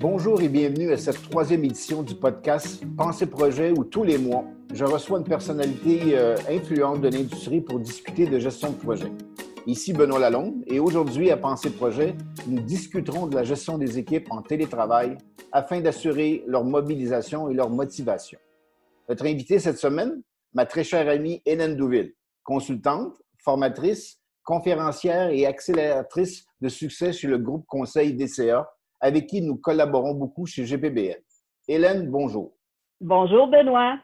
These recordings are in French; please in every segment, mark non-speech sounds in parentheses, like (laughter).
Bonjour et bienvenue à cette troisième édition du podcast Pensée Projet où tous les mois, je reçois une personnalité euh, influente de l'industrie pour discuter de gestion de projet. Ici Benoît Lalonde et aujourd'hui à Pensée Projet, nous discuterons de la gestion des équipes en télétravail afin d'assurer leur mobilisation et leur motivation. Notre invitée cette semaine, ma très chère amie Hélène Douville, consultante, formatrice, conférencière et accélératrice de succès chez le groupe Conseil DCA avec qui nous collaborons beaucoup chez GPBL. Hélène, bonjour. Bonjour, Benoît.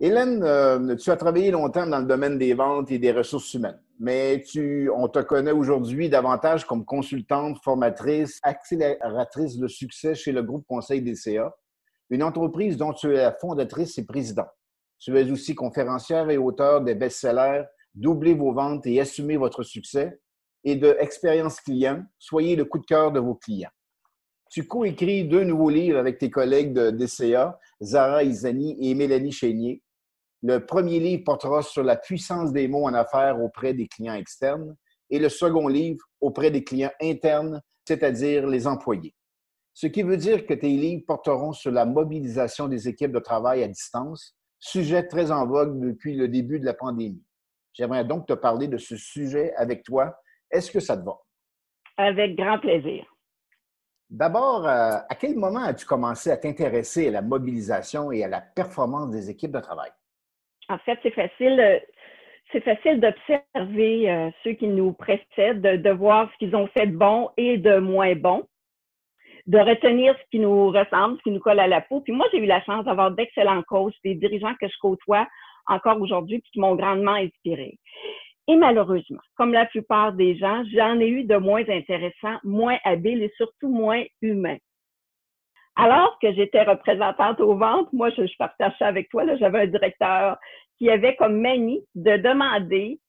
Hélène, euh, tu as travaillé longtemps dans le domaine des ventes et des ressources humaines, mais tu, on te connaît aujourd'hui davantage comme consultante, formatrice, accélératrice de succès chez le groupe Conseil DCA, une entreprise dont tu es la fondatrice et présidente. Tu es aussi conférencière et auteur des best-sellers Doublez vos ventes et assumez votre succès et de Expérience client, soyez le coup de cœur de vos clients. Tu coécris deux nouveaux livres avec tes collègues de DCA, Zara Izani et Mélanie Chénier. Le premier livre portera sur la puissance des mots en affaires auprès des clients externes et le second livre auprès des clients internes, c'est-à-dire les employés. Ce qui veut dire que tes livres porteront sur la mobilisation des équipes de travail à distance, sujet très en vogue depuis le début de la pandémie. J'aimerais donc te parler de ce sujet avec toi. Est-ce que ça te va? Avec grand plaisir. D'abord, euh, à quel moment as-tu commencé à t'intéresser à la mobilisation et à la performance des équipes de travail? En fait, c'est facile. Euh, c'est facile d'observer euh, ceux qui nous précèdent, de, voir ce qu'ils ont fait de bon et de moins bon, de retenir ce qui nous ressemble, ce qui nous colle à la peau. Puis moi, j'ai eu la chance d'avoir d'excellents coachs, des dirigeants que je côtoie encore aujourd'hui, qui m'ont grandement inspiré. Et malheureusement, comme la plupart des gens, j'en ai eu de moins intéressants, moins habiles et surtout moins humains. Alors que j'étais représentante aux ventes, moi, je, je partage avec toi, j'avais un directeur qui avait comme manie de demander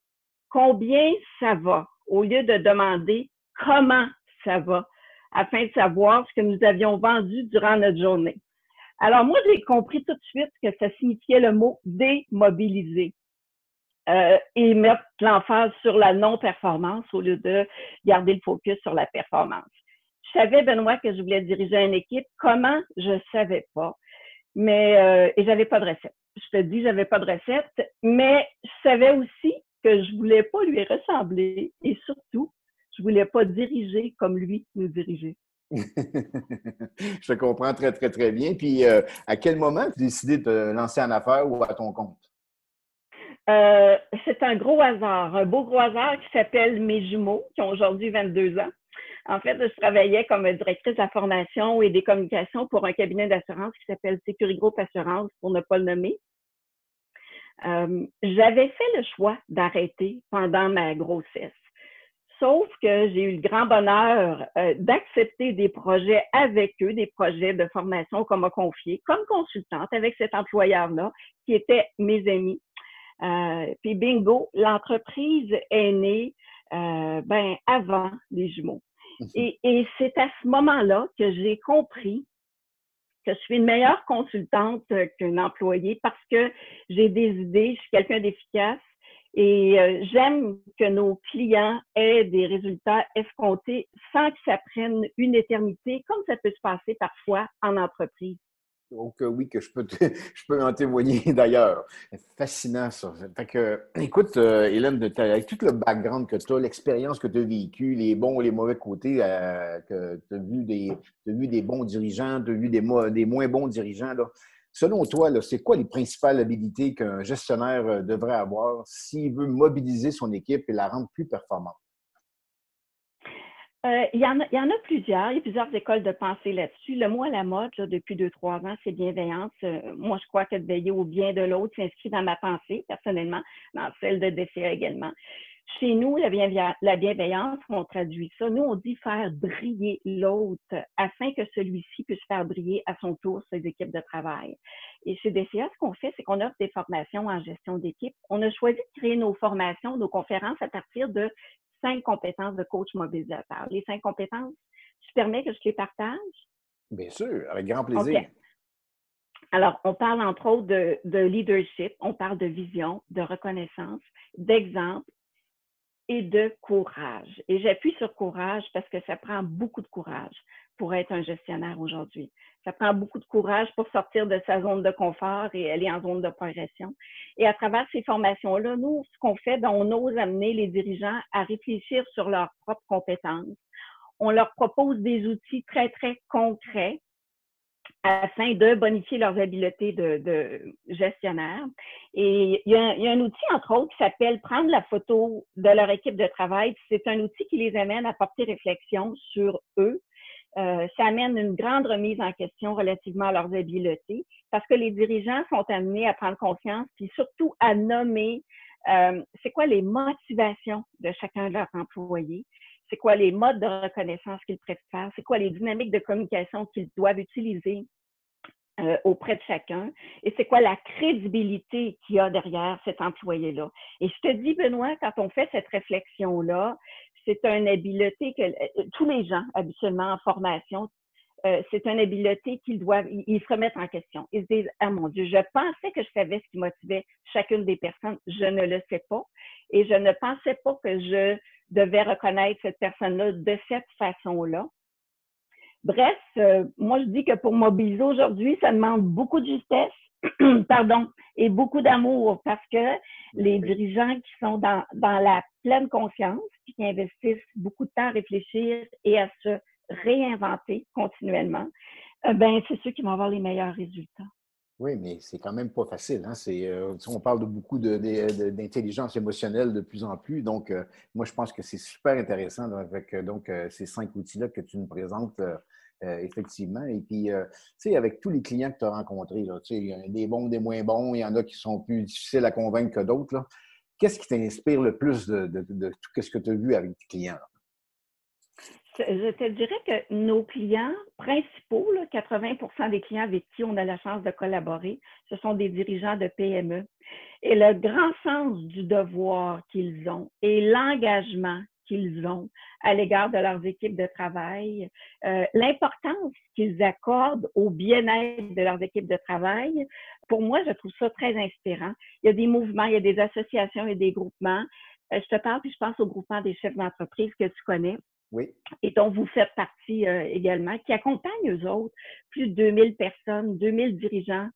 combien ça va, au lieu de demander comment ça va, afin de savoir ce que nous avions vendu durant notre journée. Alors moi, j'ai compris tout de suite que ça signifiait le mot démobiliser. Euh, et mettre l'emphase sur la non-performance au lieu de garder le focus sur la performance. Je savais, Benoît, que je voulais diriger une équipe. Comment? Je savais pas. Mais, euh, et j'avais pas de recette. Je te dis, j'avais pas de recette, mais je savais aussi que je voulais pas lui ressembler et surtout, je voulais pas diriger comme lui nous dirigeait. (laughs) je te comprends très, très, très bien. Puis, euh, à quel moment tu as décidé de te lancer en affaires ou à ton compte? Euh, c'est un gros hasard, un beau gros hasard qui s'appelle mes jumeaux, qui ont aujourd'hui 22 ans. En fait, je travaillais comme directrice de la formation et des communications pour un cabinet d'assurance qui s'appelle Sécurité Group Assurance, pour ne pas le nommer. Euh, j'avais fait le choix d'arrêter pendant ma grossesse. Sauf que j'ai eu le grand bonheur euh, d'accepter des projets avec eux, des projets de formation qu'on m'a confiés comme consultante avec cet employeur-là, qui était mes amis, euh, puis bingo, l'entreprise est née euh, ben, avant les jumeaux. Mhm. Et, et c'est à ce moment-là que j'ai compris que je suis une meilleure consultante qu'une employée parce que j'ai des idées, je suis quelqu'un d'efficace et euh, j'aime que nos clients aient des résultats escomptés sans que ça prenne une éternité, comme ça peut se passer parfois en entreprise. Donc, euh, oui, que je peux, (laughs) je peux en témoigner (laughs) d'ailleurs. Fascinant, ça. Fait que, (clears throat) écoute, euh, Hélène, avec tout le background que tu as, l'expérience que tu as vécue, les bons et les mauvais côtés, euh, que tu as vu des, vu des bons dirigeants, tu as vu des, des moins bons dirigeants, là. Selon toi, c'est quoi les principales habilités qu'un gestionnaire devrait avoir s'il veut mobiliser son équipe et la rendre plus performante? Euh, il, y en a, plusieurs. Il y a plusieurs écoles de pensée là-dessus. Le mot à la mode, depuis deux, trois ans, c'est bienveillance. Euh, moi, je crois que veiller au bien de l'autre s'inscrit dans ma pensée, personnellement, dans celle de DCA également. Chez nous, la, bienveillance, on traduit ça. Nous, on dit faire briller l'autre afin que celui-ci puisse faire briller à son tour ses équipes de travail. Et chez DCA, ce qu'on fait, c'est qu'on offre des formations en gestion d'équipe. On a choisi de créer nos formations, nos conférences à partir de cinq compétences de coach mobilisateur. Les cinq compétences, tu permets que je les partage? Bien sûr, avec grand plaisir. Alors, on parle entre autres de, leadership, on parle de vision, de reconnaissance, d'exemple, et de courage. Et j'appuie sur courage parce que ça prend beaucoup de courage pour être un gestionnaire aujourd'hui. Ça prend beaucoup de courage pour sortir de sa zone de confort et aller en zone de progression. Et à travers ces formations-là, nous, ce qu'on fait, ben, on ose amener les dirigeants à réfléchir sur leurs propres compétences. On leur propose des outils très, très concrets afin de bonifier leurs habiletés de, gestionnaire. Et il y, a, il y, a, un outil, entre autres, qui s'appelle Prendre la photo de leur équipe de travail. C'est un outil qui les amène à porter réflexion sur eux. Euh, ça amène une grande remise en question relativement à leurs habiletés parce que les dirigeants sont amenés à prendre conscience puis surtout à nommer euh, c'est quoi les motivations de chacun de leurs employés, c'est quoi les modes de reconnaissance qu'ils préfèrent, c'est quoi les dynamiques de communication qu'ils doivent utiliser euh, auprès de chacun et c'est quoi la crédibilité qu'il y a derrière cet employé-là? Et je te dis, Benoît, quand on fait cette réflexion-là, c'est une habileté que euh, tous les gens, habituellement en formation, euh, c'est une habileté qu'ils doivent, ils, se remettent en question. Ils se disent, ah mon Dieu, je pensais que je savais ce qui motivait chacune des personnes, je ne le sais pas. Et je ne pensais pas que je devais reconnaître cette personne-là de cette façon-là. Bref, euh, moi, je dis que pour mobiliser aujourd'hui, ça demande beaucoup de justesse, (clears throat) pardon, et beaucoup d'amour parce que les dirigeants qui sont dans, dans la pleine conscience, puis qui investissent beaucoup de temps à réfléchir et à se réinventer continuellement, euh, ben, c'est ceux qui vont avoir les meilleurs résultats. Oui, mais c'est quand même pas facile. Hein? Euh, on parle de beaucoup d'intelligence émotionnelle de plus en plus. Donc, moi, je pense que c'est super intéressant avec donc, ces cinq outils-là que tu nous présentes euh, effectivement. Et puis, euh, tu sais, avec tous les clients que tu as rencontrés, il y a des bons, des moins bons, il y en a qui sont plus difficiles à convaincre que d'autres. Qu'est-ce qui t'inspire le plus de, tout ce que tu as vu avec tes clients? Je te dirais que nos clients principaux, 80% des clients avec qui on a la chance de collaborer, ce sont des dirigeants de PME. Et le grand sens du devoir qu'ils ont et l'engagement qu'ils ont à l'égard de leurs équipes de travail, euh, l'importance qu'ils accordent au bien-être de leurs équipes de travail. Pour moi, je trouve ça très inspirant. Il y a des mouvements, il y a des associations et des groupements. Euh, je te parle, puis je pense au groupement des chefs d'entreprise que tu connais. Oui. Et dont vous faites partie euh, également, qui accompagnent eux autres plus de 2000 personnes, 2000 dirigeants,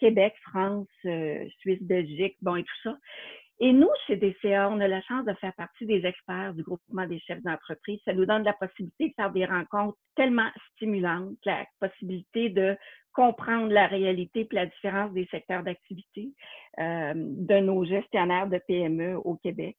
Québec, France, Suisse, Belgique, bon, et tout ça. Et nous, chez DCA, on a la chance de faire partie des experts du groupement des chefs d'entreprise. Ça nous donne la possibilité de faire des rencontres tellement stimulantes, la possibilité de comprendre la réalité et la différence des secteurs d'activité euh, de nos gestionnaires de PME au Québec.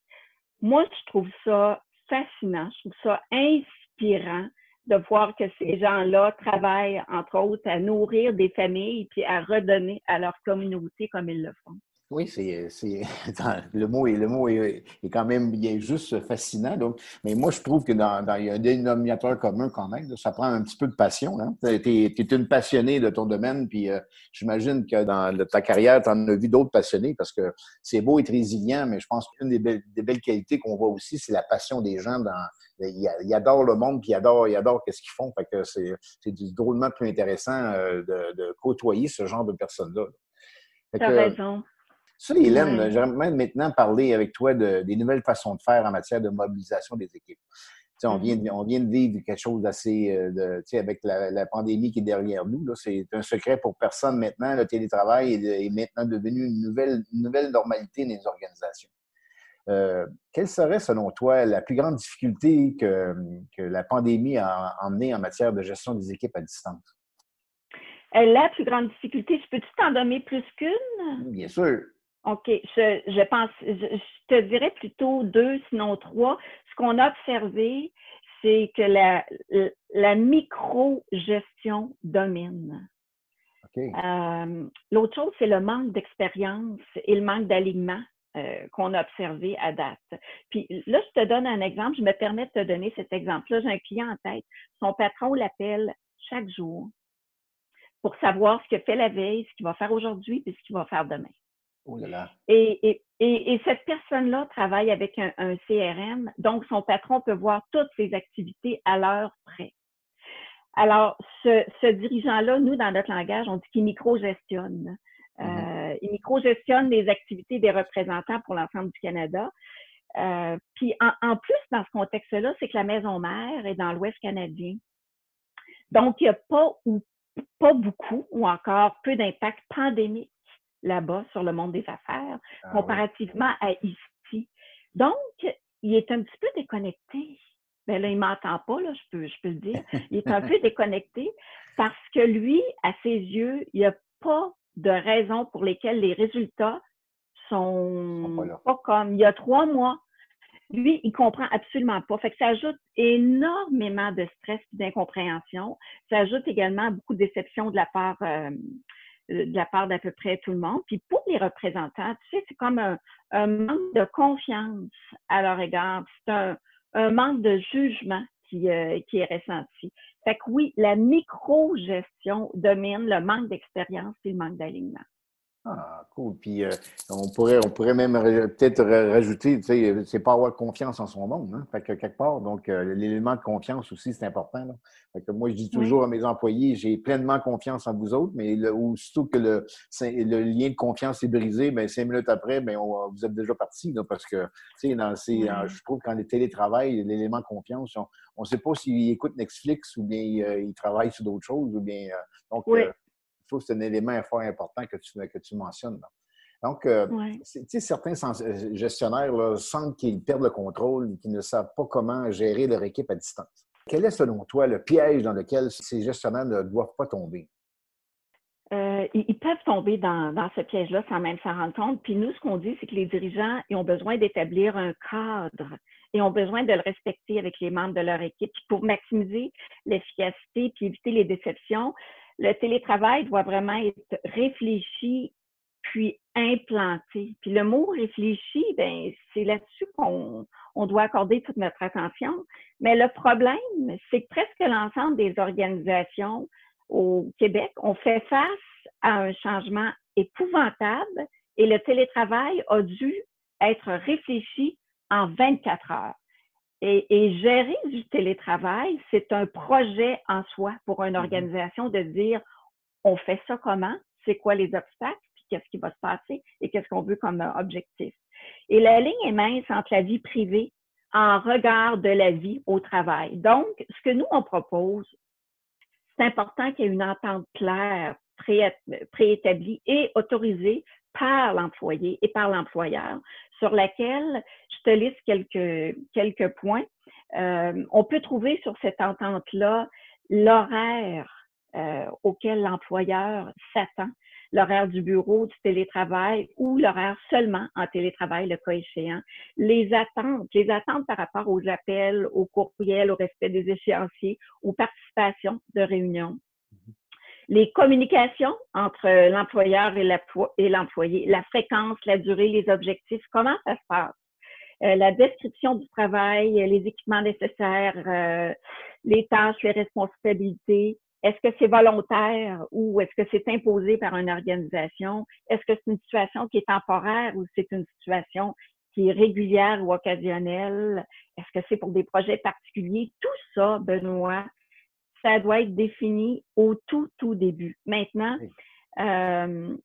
Moi, je trouve ça fascinant, je trouve ça inspirant de voir que ces gens-là travaillent, entre autres, à nourrir des familles puis à redonner à leur communauté comme ils le font. Oui, c'est, (laughs) le mot, est, le mot est, quand même est juste fascinant. Donc, mais moi, je trouve que dans, il y a un dénominateur commun quand même. ça prend un petit peu de passion. Hein. Tu es, une passionnée de ton domaine, puis euh, j'imagine que dans ta carrière, tu en as vu d'autres passionnés parce que c'est beau être résilient, mais je pense qu'une des belles, des belles qualités qu'on voit aussi, c'est la passion des gens. Dans, ils, adorent le monde, puis ils adorent, ils adorent ce qu'ils font. Fait que c'est, drôlement plus intéressant euh, de, de, côtoyer ce genre de personnes-là. Tu as raison. Ça, Hélène, j'aimerais maintenant parler avec toi de, des nouvelles façons de faire en matière de mobilisation des équipes. on, vient, mm-hmm. on vient de vivre quelque chose d'assez, euh, avec la, pandémie qui est derrière nous. C'est un secret pour personne maintenant. Le télétravail est, maintenant devenu une nouvelle, nouvelle normalité dans les organisations. Euh, quelle serait, selon toi, la plus grande difficulté que, que la pandémie a emmenée en matière de gestion des équipes à distance? Euh, la plus grande difficulté, je peux-tu t'en donner plus qu'une? Bien sûr. OK. Je, je pense, je, te dirais plutôt deux, sinon trois. Ce qu'on a observé, c'est que la, la micro-gestion domine. Euh, L'autre chose, c'est le manque d'expérience et le manque d'alignement euh, qu'on a observé à date. Puis là, je te donne un exemple. Je me permets de te donner cet exemple-là. J'ai un client en tête. Son patron l'appelle chaque jour pour savoir ce qu'il a fait la veille, ce qu'il va faire aujourd'hui et ce qu'il va faire demain. Oh et, et, et, cette personne-là travaille avec un, un, CRM, donc son patron peut voir toutes ses activités à l'heure près. Alors, ce, ce dirigeant-là, nous, dans notre langage, on dit qu'il micro-gestionne. Mm-hmm. Euh, il micro-gestionne les activités des représentants pour l'ensemble du Canada. Euh, puis en, plus, dans ce contexte-là, c'est que la maison mère est dans l'Ouest canadien. Donc, il n'y a pas ou pas beaucoup ou encore peu d'impact pandémique là-bas sur le monde des affaires ah comparativement à ici. Donc, il est un petit peu déconnecté. Ben là, il m'entend pas, là, je peux, je peux le dire. Il est un peu (laughs) déconnecté parce que lui, à ses yeux, il n'y a pas de raison pour lesquelles les résultats sont pas, comme il y a trois mois. Lui, il comprend absolument pas. Fait que ça ajoute énormément de stress et d'incompréhension. Ça ajoute également beaucoup de déception de la part euh, de la part d'à peu près tout le monde. Puis pour les représentants, tu sais, c'est comme un, manque de confiance à leur égard. C'est un, manque de jugement qui, euh, qui est ressenti. Fait que oui, la micro-gestion domine le manque d'expérience et le manque d'alignement. Ah, cool. Puis euh, on pourrait, on pourrait même peut-être rajouter, tu sais, c'est pas avoir confiance en son monde, hein? Fait que quelque part, donc euh, l'élément de confiance aussi, c'est important. Là. Fait que moi, je dis toujours à mes employés, j'ai pleinement confiance en vous autres, mais le, aussitôt que le, le lien de confiance est brisé, ben cinq minutes après, ben vous êtes déjà parti, parce que, tu sais, dans ces, je trouve qu'en télétravail, l'élément de confiance, on ne sait pas s'il écoute Netflix ou bien euh, il travaille sur d'autres choses, ou bien, donc c'est un élément fort important que tu, que tu mentionnes. Donc, euh, certains euh, gestionnaires sentent qu'ils perdent le contrôle et qu'ils ne savent pas comment gérer leur équipe à distance. Quel est, selon toi, le piège dans lequel ces gestionnaires ne doivent pas tomber? Euh, ils peuvent tomber dans, ce piège-là sans même s'en rendre compte. Puis nous, ce qu'on dit, c'est que les dirigeants ils ont besoin d'établir un cadre et ont besoin de le respecter avec les membres de leur équipe pour maximiser l'efficacité puis éviter les déceptions le télétravail doit vraiment être réfléchi puis implanté. Puis le mot réfléchi, ben c'est là-dessus qu'on on doit accorder toute notre attention. Mais le problème, c'est que presque l'ensemble des organisations au Québec ont fait face à un changement épouvantable et le télétravail a dû être réfléchi en 24 heures. Et, gérer du télétravail, c'est un projet en soi pour une mm-hmm. organisation de dire on fait ça comment, c'est quoi les obstacles, puis qu'est-ce qui va se passer? Et qu'est-ce qu'on veut comme objectif? Et la ligne est mince entre la vie privée en regard de la vie au travail. Donc, ce que nous, on propose, c'est important qu'il y ait une entente claire, préétablie et autorisée par l'employé et par l'employeur sur laquelle je te liste quelques, points. Euh, on peut trouver sur cette entente-là l'horaire euh, auquel l'employeur s'attend, l'horaire du bureau, du télétravail ou l'horaire seulement en télétravail, le cas échéant, les attentes, les attentes par rapport aux appels, aux courriels, au respect des échéanciers, aux participations de réunions, les communications entre l'employeur et l'employé, la fréquence, la durée, les objectifs, comment ça se passe? Euh, la description du travail, les équipements nécessaires, euh, les tâches, les responsabilités. Est-ce que c'est volontaire ou est-ce que c'est imposé par une organisation? Est-ce que c'est une situation qui est temporaire ou c'est une situation qui est régulière ou occasionnelle? Est-ce que c'est pour des projets particuliers? Tout ça, Benoît, ça doit être défini au tout, tout début. Maintenant, euh,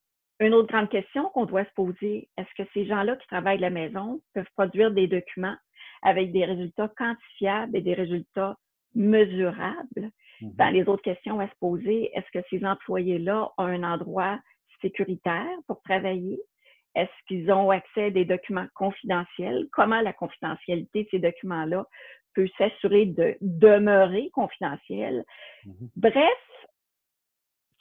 une autre grande question qu'on doit se poser, est-ce que ces gens-là qui travaillent à la maison peuvent produire des documents avec des résultats quantifiables et des résultats mesurables? Dans les autres questions à se poser, est-ce que ces employés-là ont un endroit sécuritaire pour travailler? Est-ce qu'ils ont accès à des documents confidentiels? Comment la confidentialité de ces documents-là peut s'assurer de demeurer confidentiel. Mm-hmm. Bref,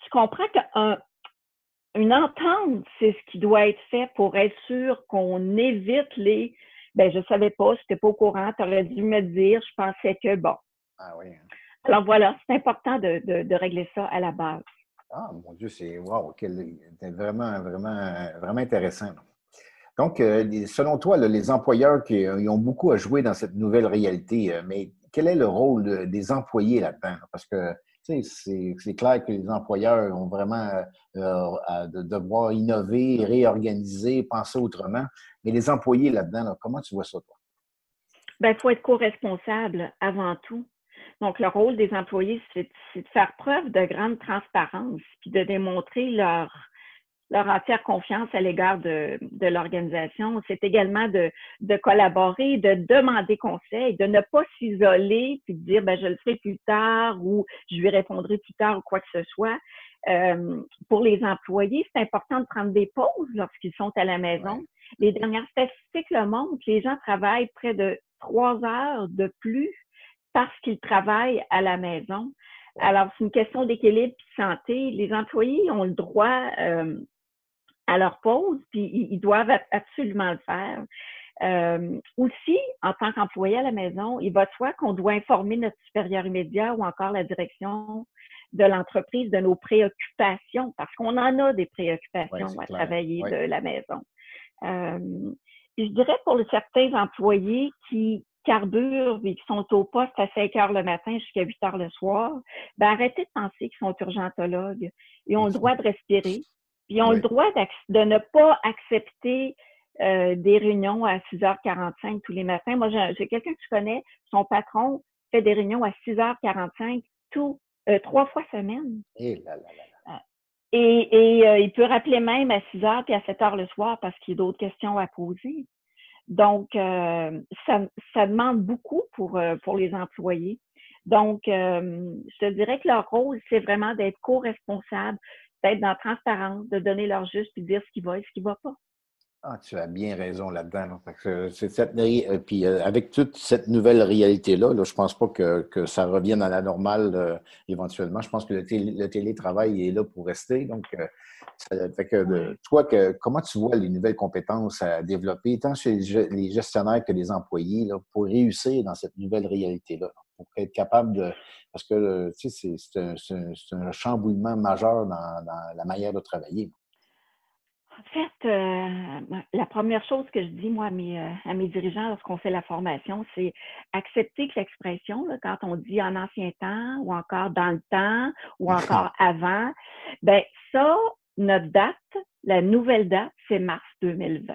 tu comprends qu'une entente, c'est ce qui doit être fait pour être sûr qu'on évite les ben je savais pas, je n'étais pas au courant, tu aurais dû me dire, je pensais que bon. Ah oui. Hein. Alors voilà, c'est important de, de, régler ça à la base. Ah mon Dieu, c'est wow, c'est vraiment, vraiment, vraiment intéressant. Donc, euh, selon toi, les employeurs qui euh, ont beaucoup à jouer dans cette nouvelle réalité, euh, mais quel est le rôle des employés là-dedans? Parce que c'est clair que les employeurs ont vraiment à devoir innover, réorganiser, penser autrement. Mais les employés là-dedans, comment tu vois ça, toi? Bien, il faut être co-responsable avant tout. Donc, le rôle des employés, c'est de faire preuve de grande transparence, puis de démontrer leur, leur entière confiance à l'égard de, de l'organisation. C'est également de, de collaborer, de demander conseil, de ne pas s'isoler puis de dire ben, je le ferai plus tard ou je lui répondrai plus tard ou quoi que ce soit. Euh, pour les employés, c'est important de prendre des pauses lorsqu'ils sont à la maison. Les dernières statistiques le montrent, les gens travaillent près de trois heures de plus parce qu'ils travaillent à la maison. Alors, c'est une question d'équilibre et de santé. Les employés ont le droit euh, à leur pause, puis ils, doivent absolument le faire. Euh, aussi, en tant qu'employé à la maison, il va de soi qu'on doit informer notre supérieur immédiat ou encore la direction de l'entreprise de nos préoccupations, parce qu'on en a des préoccupations à travailler de la maison. Euh, je dirais pour certains employés qui carburent et qui sont au poste à 5 heures le matin jusqu'à 8 heures le soir, ben arrêtez de penser qu'ils sont urgentologues. Ils ont le droit de respirer. Ils ont le droit de ne pas accepter euh, des réunions à 6h45 tous les matins. Moi, j'ai quelqu'un que je connais, son patron fait des réunions à 6h45 tout, euh, trois fois semaine. Et, eh là, là, là, et, et euh, il peut rappeler même à 6 h puis à 7 h le soir parce qu'il y a d'autres questions à poser. Donc, euh, ça, ça, demande beaucoup pour, euh, pour les employés. Donc, euh, je te dirais que leur rôle, c'est vraiment d'être co-responsable, d'être dans la transparence, de donner leur juste, puis de dire ce qui va et ce qui ne va pas. Ah, tu as bien raison là-dedans. puis avec toute cette nouvelle réalité-là, là, je ne pense pas que, que, ça revienne à la normale éventuellement. Je pense que le, le, télétravail est là pour rester. Donc, que, toi, que, comment tu vois les nouvelles compétences à développer, tant chez les gestionnaires que les employés, là, pour réussir dans cette nouvelle réalité-là? Pour être capable de. Parce que, tu sais, c'est un, un, chamboulement majeur dans, dans, la manière de travailler. En fait, euh, la première chose que je dis, moi, à mes, euh, à mes dirigeants lorsqu'on fait la formation, c'est accepter que l'expression, quand on dit en ancien temps ou encore dans le temps ou (laughs) encore avant, ben ça, notre date, la nouvelle date, c'est mars 2020.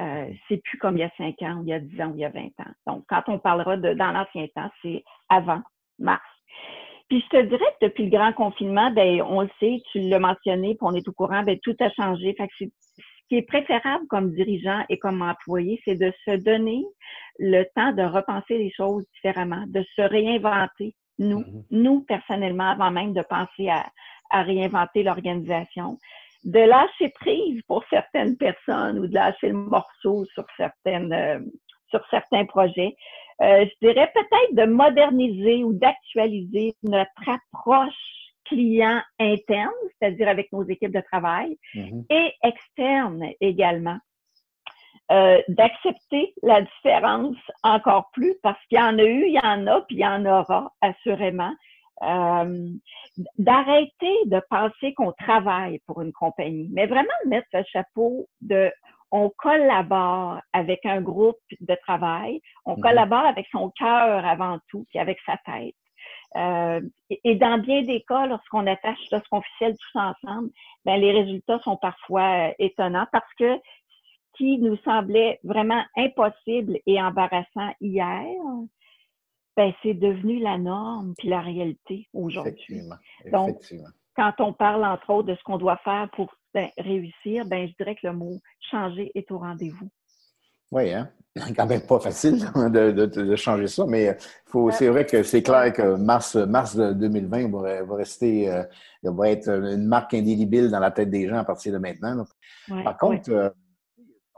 Euh, c'est plus comme il y a 5 ans, ou il y a 10 ans, ou il y a 20 ans. Donc, quand on parlera de dans l'ancien temps, c'est avant mars. Puis je te dirais que depuis le grand confinement, ben on le sait, tu l'as mentionné, puis on est au courant, ben tout a changé. Fait que ce qui est préférable comme dirigeant et comme employé, c'est de se donner le temps de repenser les choses différemment, de se réinventer, nous, mm-hmm. nous personnellement, avant même de penser à, à réinventer l'organisation, de lâcher prise pour certaines personnes ou de lâcher le morceau sur certaines euh, sur certains projets. Euh, je dirais peut-être de moderniser ou d'actualiser notre approche client interne, c'est-à-dire avec nos équipes de travail, mm-hmm. et externe également. Euh, d'accepter la différence encore plus parce qu'il y en a eu, il y en a, puis il y en aura assurément. Euh, d'arrêter de penser qu'on travaille pour une compagnie, mais vraiment mettre ce chapeau de on collabore avec un groupe de travail, on mhm. collabore avec son cœur avant tout, puis avec sa tête. Euh, et, dans bien des cas, lorsqu'on attache lorsqu'on officiel tous ensemble, ben, les résultats sont parfois euh, étonnants parce que ce qui nous semblait vraiment impossible et embarrassant hier, ben, c'est devenu la norme puis la réalité aujourd'hui. Donc, quand on parle entre autres de ce qu'on doit faire pour ben, réussir, ben, je dirais que le mot changer est au rendez-vous. Oui, hein? (laughs) quand même pas facile (laughs) de, changer ça, mais c'est vrai que c'est clair que mars, mars 2020 va, va rester, euh, va être une marque indélébile dans la tête des gens à partir de maintenant. Par contre, euh,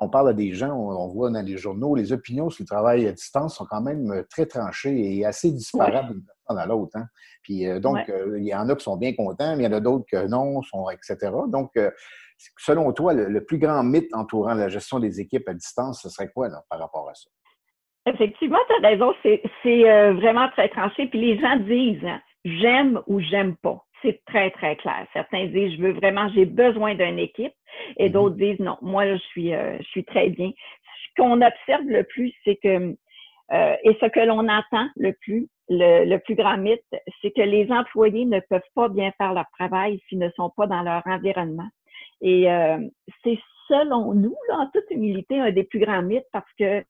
on parle à des gens, on, voit dans les journaux, les opinions sur le travail à distance sont quand même euh, très tranchées et assez disparates d'une personne à l'autre. Hein. Puis euh, donc, euh, il y en a qui sont bien contents, mais il y en a d'autres que non, sont, etc. Donc, selon toi, le, plus grand mythe entourant la gestion des équipes à distance, ce serait quoi par rapport à ça? Effectivement, tu as raison, c'est vraiment très tranché. Puis les gens disent hein, j'aime ou j'aime pas c'est très, très clair. Certains disent, je veux vraiment, j'ai besoin d'une équipe. Et mm-hmm. d'autres disent, non, moi, je suis, euh, je suis très bien. Ce qu'on observe le plus, c'est que, euh, et ce que l'on entend le plus, le, plus grand mythe, c'est que les employés ne peuvent pas bien faire leur travail s'ils ne sont pas dans leur environnement. Et euh, c'est selon nous, en toute humilité, un des plus grands mythes parce que les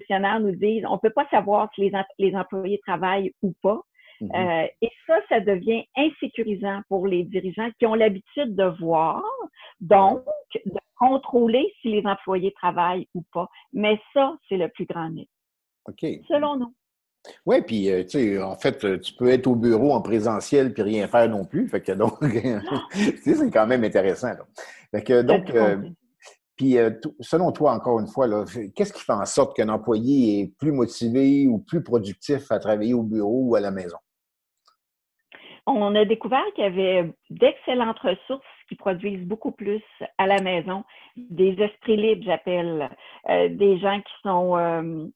gestionnaires nous disent, on ne peut pas savoir si les, les employés travaillent ou pas Mhm. Euh, et ça, ça devient insécurisant pour les dirigeants qui ont l'habitude de voir, donc de contrôler si les employés travaillent ou pas. Mais ça, c'est le plus grand mythe. OK. Selon nous. Oui, puis euh, tu sais, en fait, euh, tu peux être au bureau en présentiel puis rien faire non plus. Fait que donc, (laughs) c'est quand même intéressant. Fait que donc, puis, selon toi, encore une fois, qu'est-ce qui fait en sorte qu'un employé est plus motivé ou plus productif à travailler au bureau ou à la maison? On a découvert qu'il y avait d'excellentes ressources qui produisent beaucoup plus à la maison, des esprits libres, j'appelle, euh, des gens qui sont euh,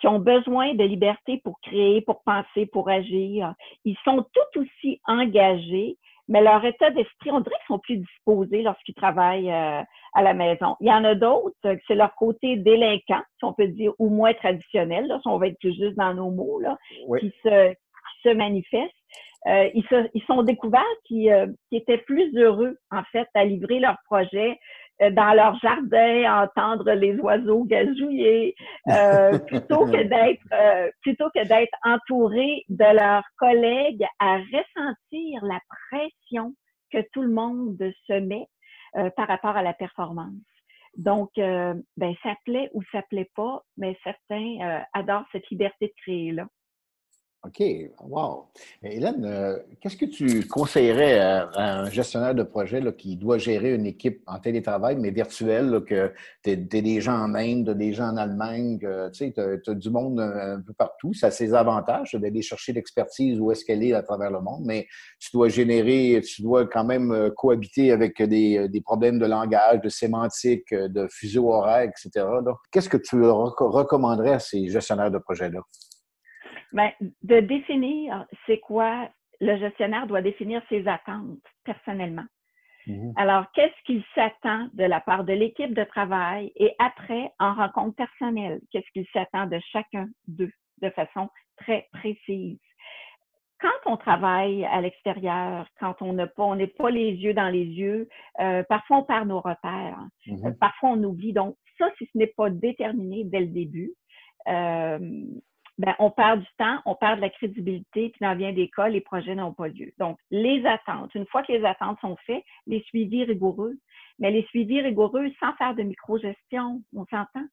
qui ont besoin de liberté pour créer, pour penser, pour agir. Ils sont tout aussi engagés, mais leur état d'esprit, on dirait qu'ils sont plus disposés lorsqu'ils travaillent euh, à la maison. Il y en a d'autres, c'est leur côté délinquant, si on peut dire, ou moins traditionnel, là, si on va être plus juste dans nos mots, là, qui, se, qui se manifestent. Euh, ils, se, ils sont découverts qui, euh, qui étaient plus heureux, en fait, à livrer leur projet euh, dans leur jardin, à entendre les oiseaux gazouiller, (laughs) plutôt que d'être plutôt que d'être entourés de leurs collègues à ressentir la pression que tout le monde se met par rapport à la performance. Donc, ben, ça plaît ou ça plaît pas, mais certains adorent cette liberté de créer là. OK, wow. Hélène, euh, qu'est-ce que tu conseillerais à, un gestionnaire de projet qui doit gérer une équipe en télétravail, mais virtuelle, que tu as des gens en Inde, des gens en Allemagne, tu sais, as, du monde un peu partout. Ça a ses avantages d'aller chercher l'expertise où est-ce qu'elle est à travers le monde, mais tu dois générer, tu dois quand même euh, cohabiter avec des, des problèmes de langage, de sémantique, de fuseau horaire, etc. Qu'est-ce que tu recommanderais à ces gestionnaires de projet-là? Bien, de définir c'est quoi, le gestionnaire doit définir ses attentes personnellement. Mhm. Alors, qu'est-ce qu'il s'attend de la part de l'équipe de travail et après, en rencontre personnelle, qu'est-ce qu'il s'attend de chacun d'eux de façon très précise. Quand on travaille à l'extérieur, quand on n'a pas, on n'est pas les yeux dans les yeux, euh, parfois on perd nos repères, euh, parfois on oublie. Donc, ça, si ce n'est pas déterminé dès le début, euh, ben, on perd du temps, on perd de la crédibilité, puis dans bien des cas, les projets n'ont pas lieu. Donc, les attentes, une fois que les attentes sont faites, les suivis rigoureux, mais les suivis rigoureux sans faire de micro-gestion, on s'entend?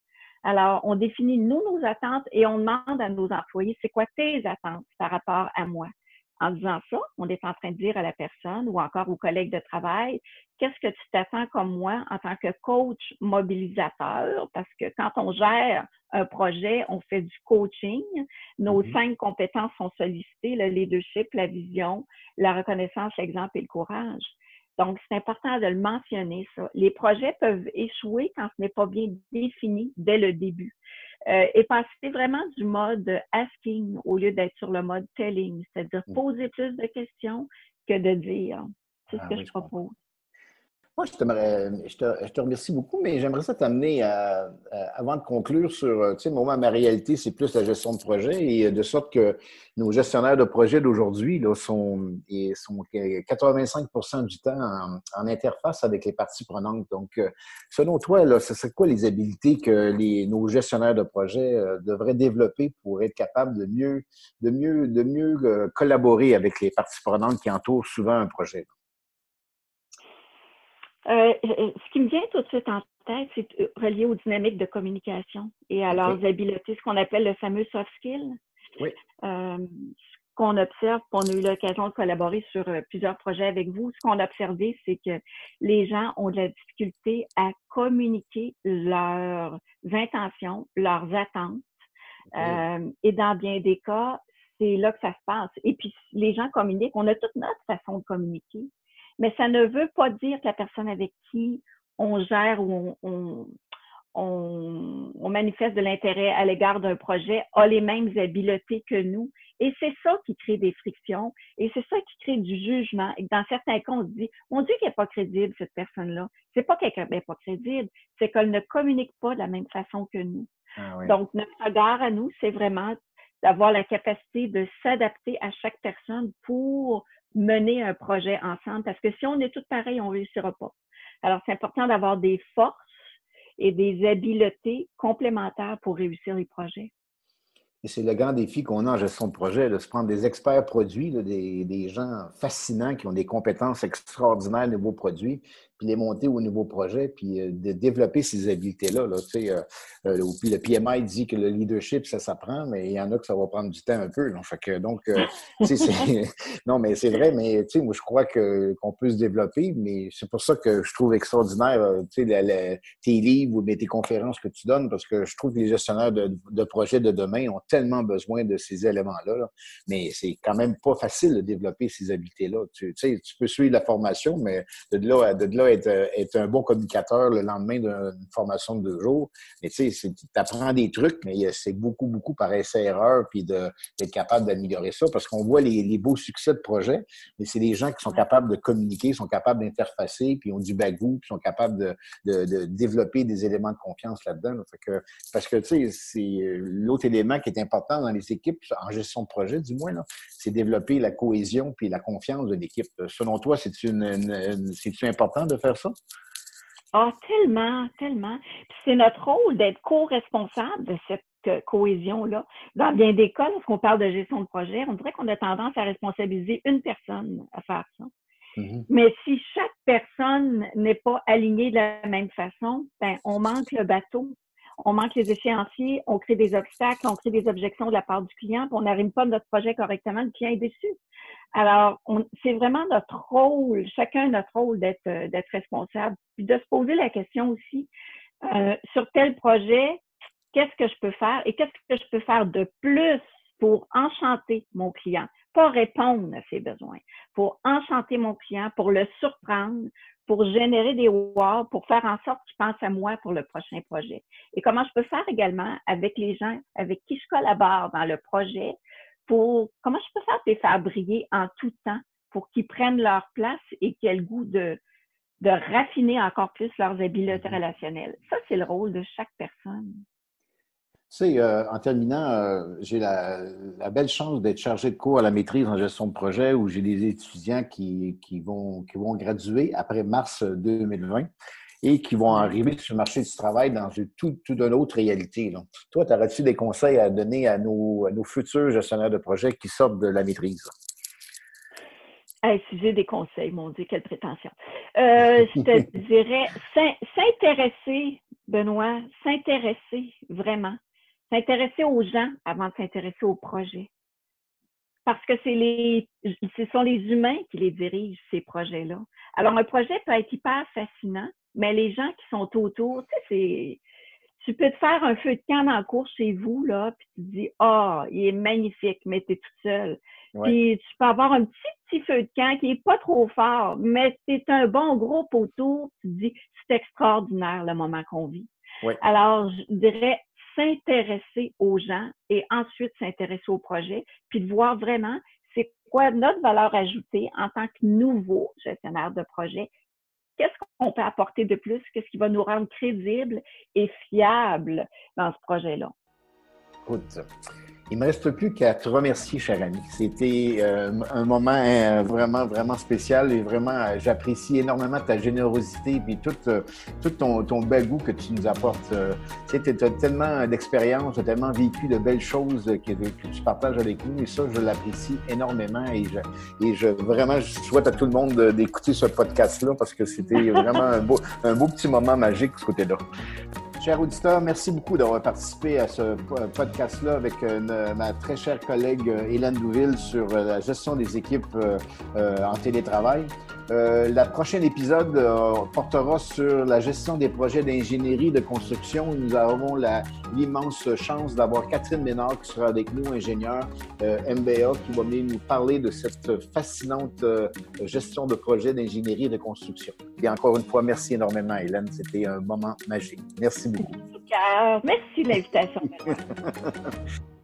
Alors, on définit, nous, nos attentes et on demande à nos employés, c'est quoi tes attentes par rapport à moi? En disant ça, on est en train de dire à la personne ou encore aux collègues de travail, qu'est-ce que tu t'attends comme moi en tant que coach mobilisateur? Parce que quand on gère un projet, on fait du coaching. Nos mm-hmm. cinq compétences sont sollicitées, le leadership, la vision, la reconnaissance, l'exemple et le courage. Donc, c'est important de le mentionner, ça. Les projets peuvent échouer quand ce n'est pas bien défini dès le début. Euh, et passer vraiment du mode asking au lieu d'être sur le mode telling, c'est-à-dire mm. poser plus de questions que de dire. C'est ce ah que je propose. Moi, je, je, te, remercie beaucoup, mais j'aimerais ça t'amener à, avant de conclure sur, euh, tu sais, moi, ma réalité, c'est plus la gestion de projet et de sorte que nos gestionnaires de projet d'aujourd'hui sont, sont 85% du temps en, interface avec les parties prenantes. Donc, euh, selon toi, là, ce serait quoi les habiletés que les, nos gestionnaires de projet euh, devraient développer pour être capables de mieux, de mieux, de mieux collaborer avec les parties prenantes qui entourent souvent un projet? Euh, euh, ce qui me vient tout de suite en tête, c'est euh, relié aux dynamiques de communication et à leurs habiletés, ce qu'on appelle le fameux soft skill. Oui. ce qu'on observe, on a eu l'occasion de collaborer sur plusieurs projets avec vous, ce qu'on a observé, c'est que les gens ont de la difficulté à communiquer leurs intentions, leurs attentes. et dans bien des cas, c'est là que ça se passe. Et puis, les gens communiquent. On a toute notre façon de communiquer mais ça ne veut pas dire que la personne avec qui on gère ou on, on, on, manifeste de l'intérêt à l'égard d'un projet a les mêmes habiletés que nous. Et c'est ça qui crée des frictions et c'est ça qui crée du jugement. Et dans certains cas, on se dit, mon Dieu qu'elle n'est pas crédible, cette personne-là. C'est pas qu'elle n'est pas crédible, c'est qu'elle ne communique pas de la même façon que nous. Ah Donc, notre regard à nous, c'est vraiment d'avoir la capacité de s'adapter à chaque personne pour mener un projet ensemble parce que si on est tous pareils, on ne réussira pas. Alors, c'est important d'avoir des forces et des habiletés complémentaires pour réussir les projets. Et c'est le grand défi qu'on a en gestion de projet, de se prendre des experts produits, des, des, gens fascinants qui ont des compétences extraordinaires de vos produits, puis les monter au nouveau projet, puis euh, de développer ces habiletés-là. Là, tu sais, euh, euh, puis le PMI dit que le leadership, ça s'apprend, mais il y en a que ça va prendre du temps un peu. Donc, fait que, donc (laughs) (laughs) non, mais c'est vrai, mais tu sais, moi, je crois que, qu'on peut se développer, mais c'est pour ça que je trouve extraordinaire tu sais, tes livres ou tes conférences que tu donnes, parce que je trouve que les gestionnaires de, de projets de demain ont tellement besoin de ces éléments-là. Mais c'est quand même pas facile de développer ces habiletés-là. Tu, sais, tu peux suivre la formation, mais de là, de là euh, être, un bon communicateur le lendemain d'une formation de deux jours. Mais tu sais, tu apprends des trucs, mais c'est beaucoup, beaucoup par essai-erreur, puis d'être capable d'améliorer ça, parce qu'on voit les, beaux succès de projet, mais c'est des gens qui sont capables de communiquer, sont capables d'interfacer, puis ont du bagou, puis sont capables de, développer des éléments de confiance là-dedans. parce que, tu sais, c'est l'autre élément qui est important dans les équipes, en gestion de projet du moins, c'est développer la cohésion puis la confiance de l'équipe. Selon toi, c'est-tu une, important de faire ça? Ah, tellement, tellement. C'est notre rôle d'être co-responsable de cette euh, cohésion-là. Dans bien des cas, lorsqu'on parle de gestion de projet, on dirait qu'on a tendance à responsabiliser une personne à faire ça. Mm-hmm. Mais si chaque personne n'est pas alignée de la même façon, ben, on manque le bateau on manque les échéanciers, on crée des obstacles, on crée des objections de la part du client, puis on n'arrive pas notre projet correctement, le client est déçu. Alors, c'est vraiment notre rôle, chacun notre rôle d'être euh, d'être responsable, puis de se poser la question aussi euh, sur tel projet, qu'est-ce que je peux faire et qu'est-ce que je peux faire de plus pour enchanter mon client, pas répondre à ses besoins, pour enchanter mon client, pour le surprendre, pour générer des wow, pour faire en sorte qu'il pense à moi pour le prochain projet. Et comment je peux faire également avec les gens avec qui je collabore dans le projet pour comment je peux faire les faire briller en tout temps pour qu'ils prennent leur place et qu'ils aient le goût de, de raffiner encore plus leurs habiletés mm-hmm. relationnelles? Ça, c'est le rôle de chaque personne. Tu sais, euh, en terminant, euh, j'ai la, belle chance d'être chargé de cours à la maîtrise en gestion de projet où j'ai des étudiants qui, vont, qui vont graduer après mars 2020 et qui vont arriver sur le marché du travail dans une toute, toute une autre réalité. Toi, aurais-tu des conseils à donner à nos, nos, futurs gestionnaires de projet qui sortent de la maîtrise? si j'ai des conseils, mon Dieu, quelle prétention. Euh, je te (laughs) dirais s'intéresser, Benoît, s'intéresser vraiment s'intéresser aux gens avant de s'intéresser aux projets. Parce que c'est les, ce sont les humains qui les dirigent, ces projets-là. Alors, un projet peut être hyper fascinant, mais les gens qui sont autour, tu sais, c'est, tu peux te faire un feu de camp dans le cours chez vous, là, puis tu te dis, ah, oh, il est magnifique, mais tu es toute seule. Puis tu peux avoir un petit, petit feu de camp qui est pas trop fort, mais c'est un bon groupe autour, tu te dis, c'est extraordinaire le moment qu'on vit. Alors, je dirais, s'intéresser aux gens et ensuite s'intéresser au projet, puis de voir vraiment c'est quoi notre valeur ajoutée en tant que nouveau gestionnaire de projet. Qu'est-ce qu'on peut apporter de plus? Qu'est-ce qui va nous rendre crédibles et fiables dans ce projet-là? Il me reste plus qu'à te remercier, cher ami. C'était euh, un moment euh, vraiment, vraiment spécial et vraiment, euh, j'apprécie énormément ta générosité et tout, tout ton, ton goût que tu nous apportes. tu as tellement d'expérience, tu as tellement vécu de belles choses que, que, tu partages avec nous et ça, je l'apprécie énormément et je, et je vraiment, je souhaite à tout le monde d'écouter ce podcast-là parce que c'était vraiment un beau, un beau petit moment magique ce côté-là. Cher auditeur, merci beaucoup d'avoir participé à ce podcast-là avec euh, ma très chère collègue euh, Hélène Douville sur euh, la gestion des équipes en télétravail. Euh, la prochaine épisode portera sur la gestion des projets d'ingénierie de construction. Nous avons l'immense chance d'avoir Catherine Ménard qui sera avec nous, ingénieure MBA, qui va venir nous parler de cette fascinante gestion de projets d'ingénierie de construction. Et encore une fois, merci énormément, Hélène. C'était un moment magique. Merci beaucoup. Merci de l'invitation. (laughs)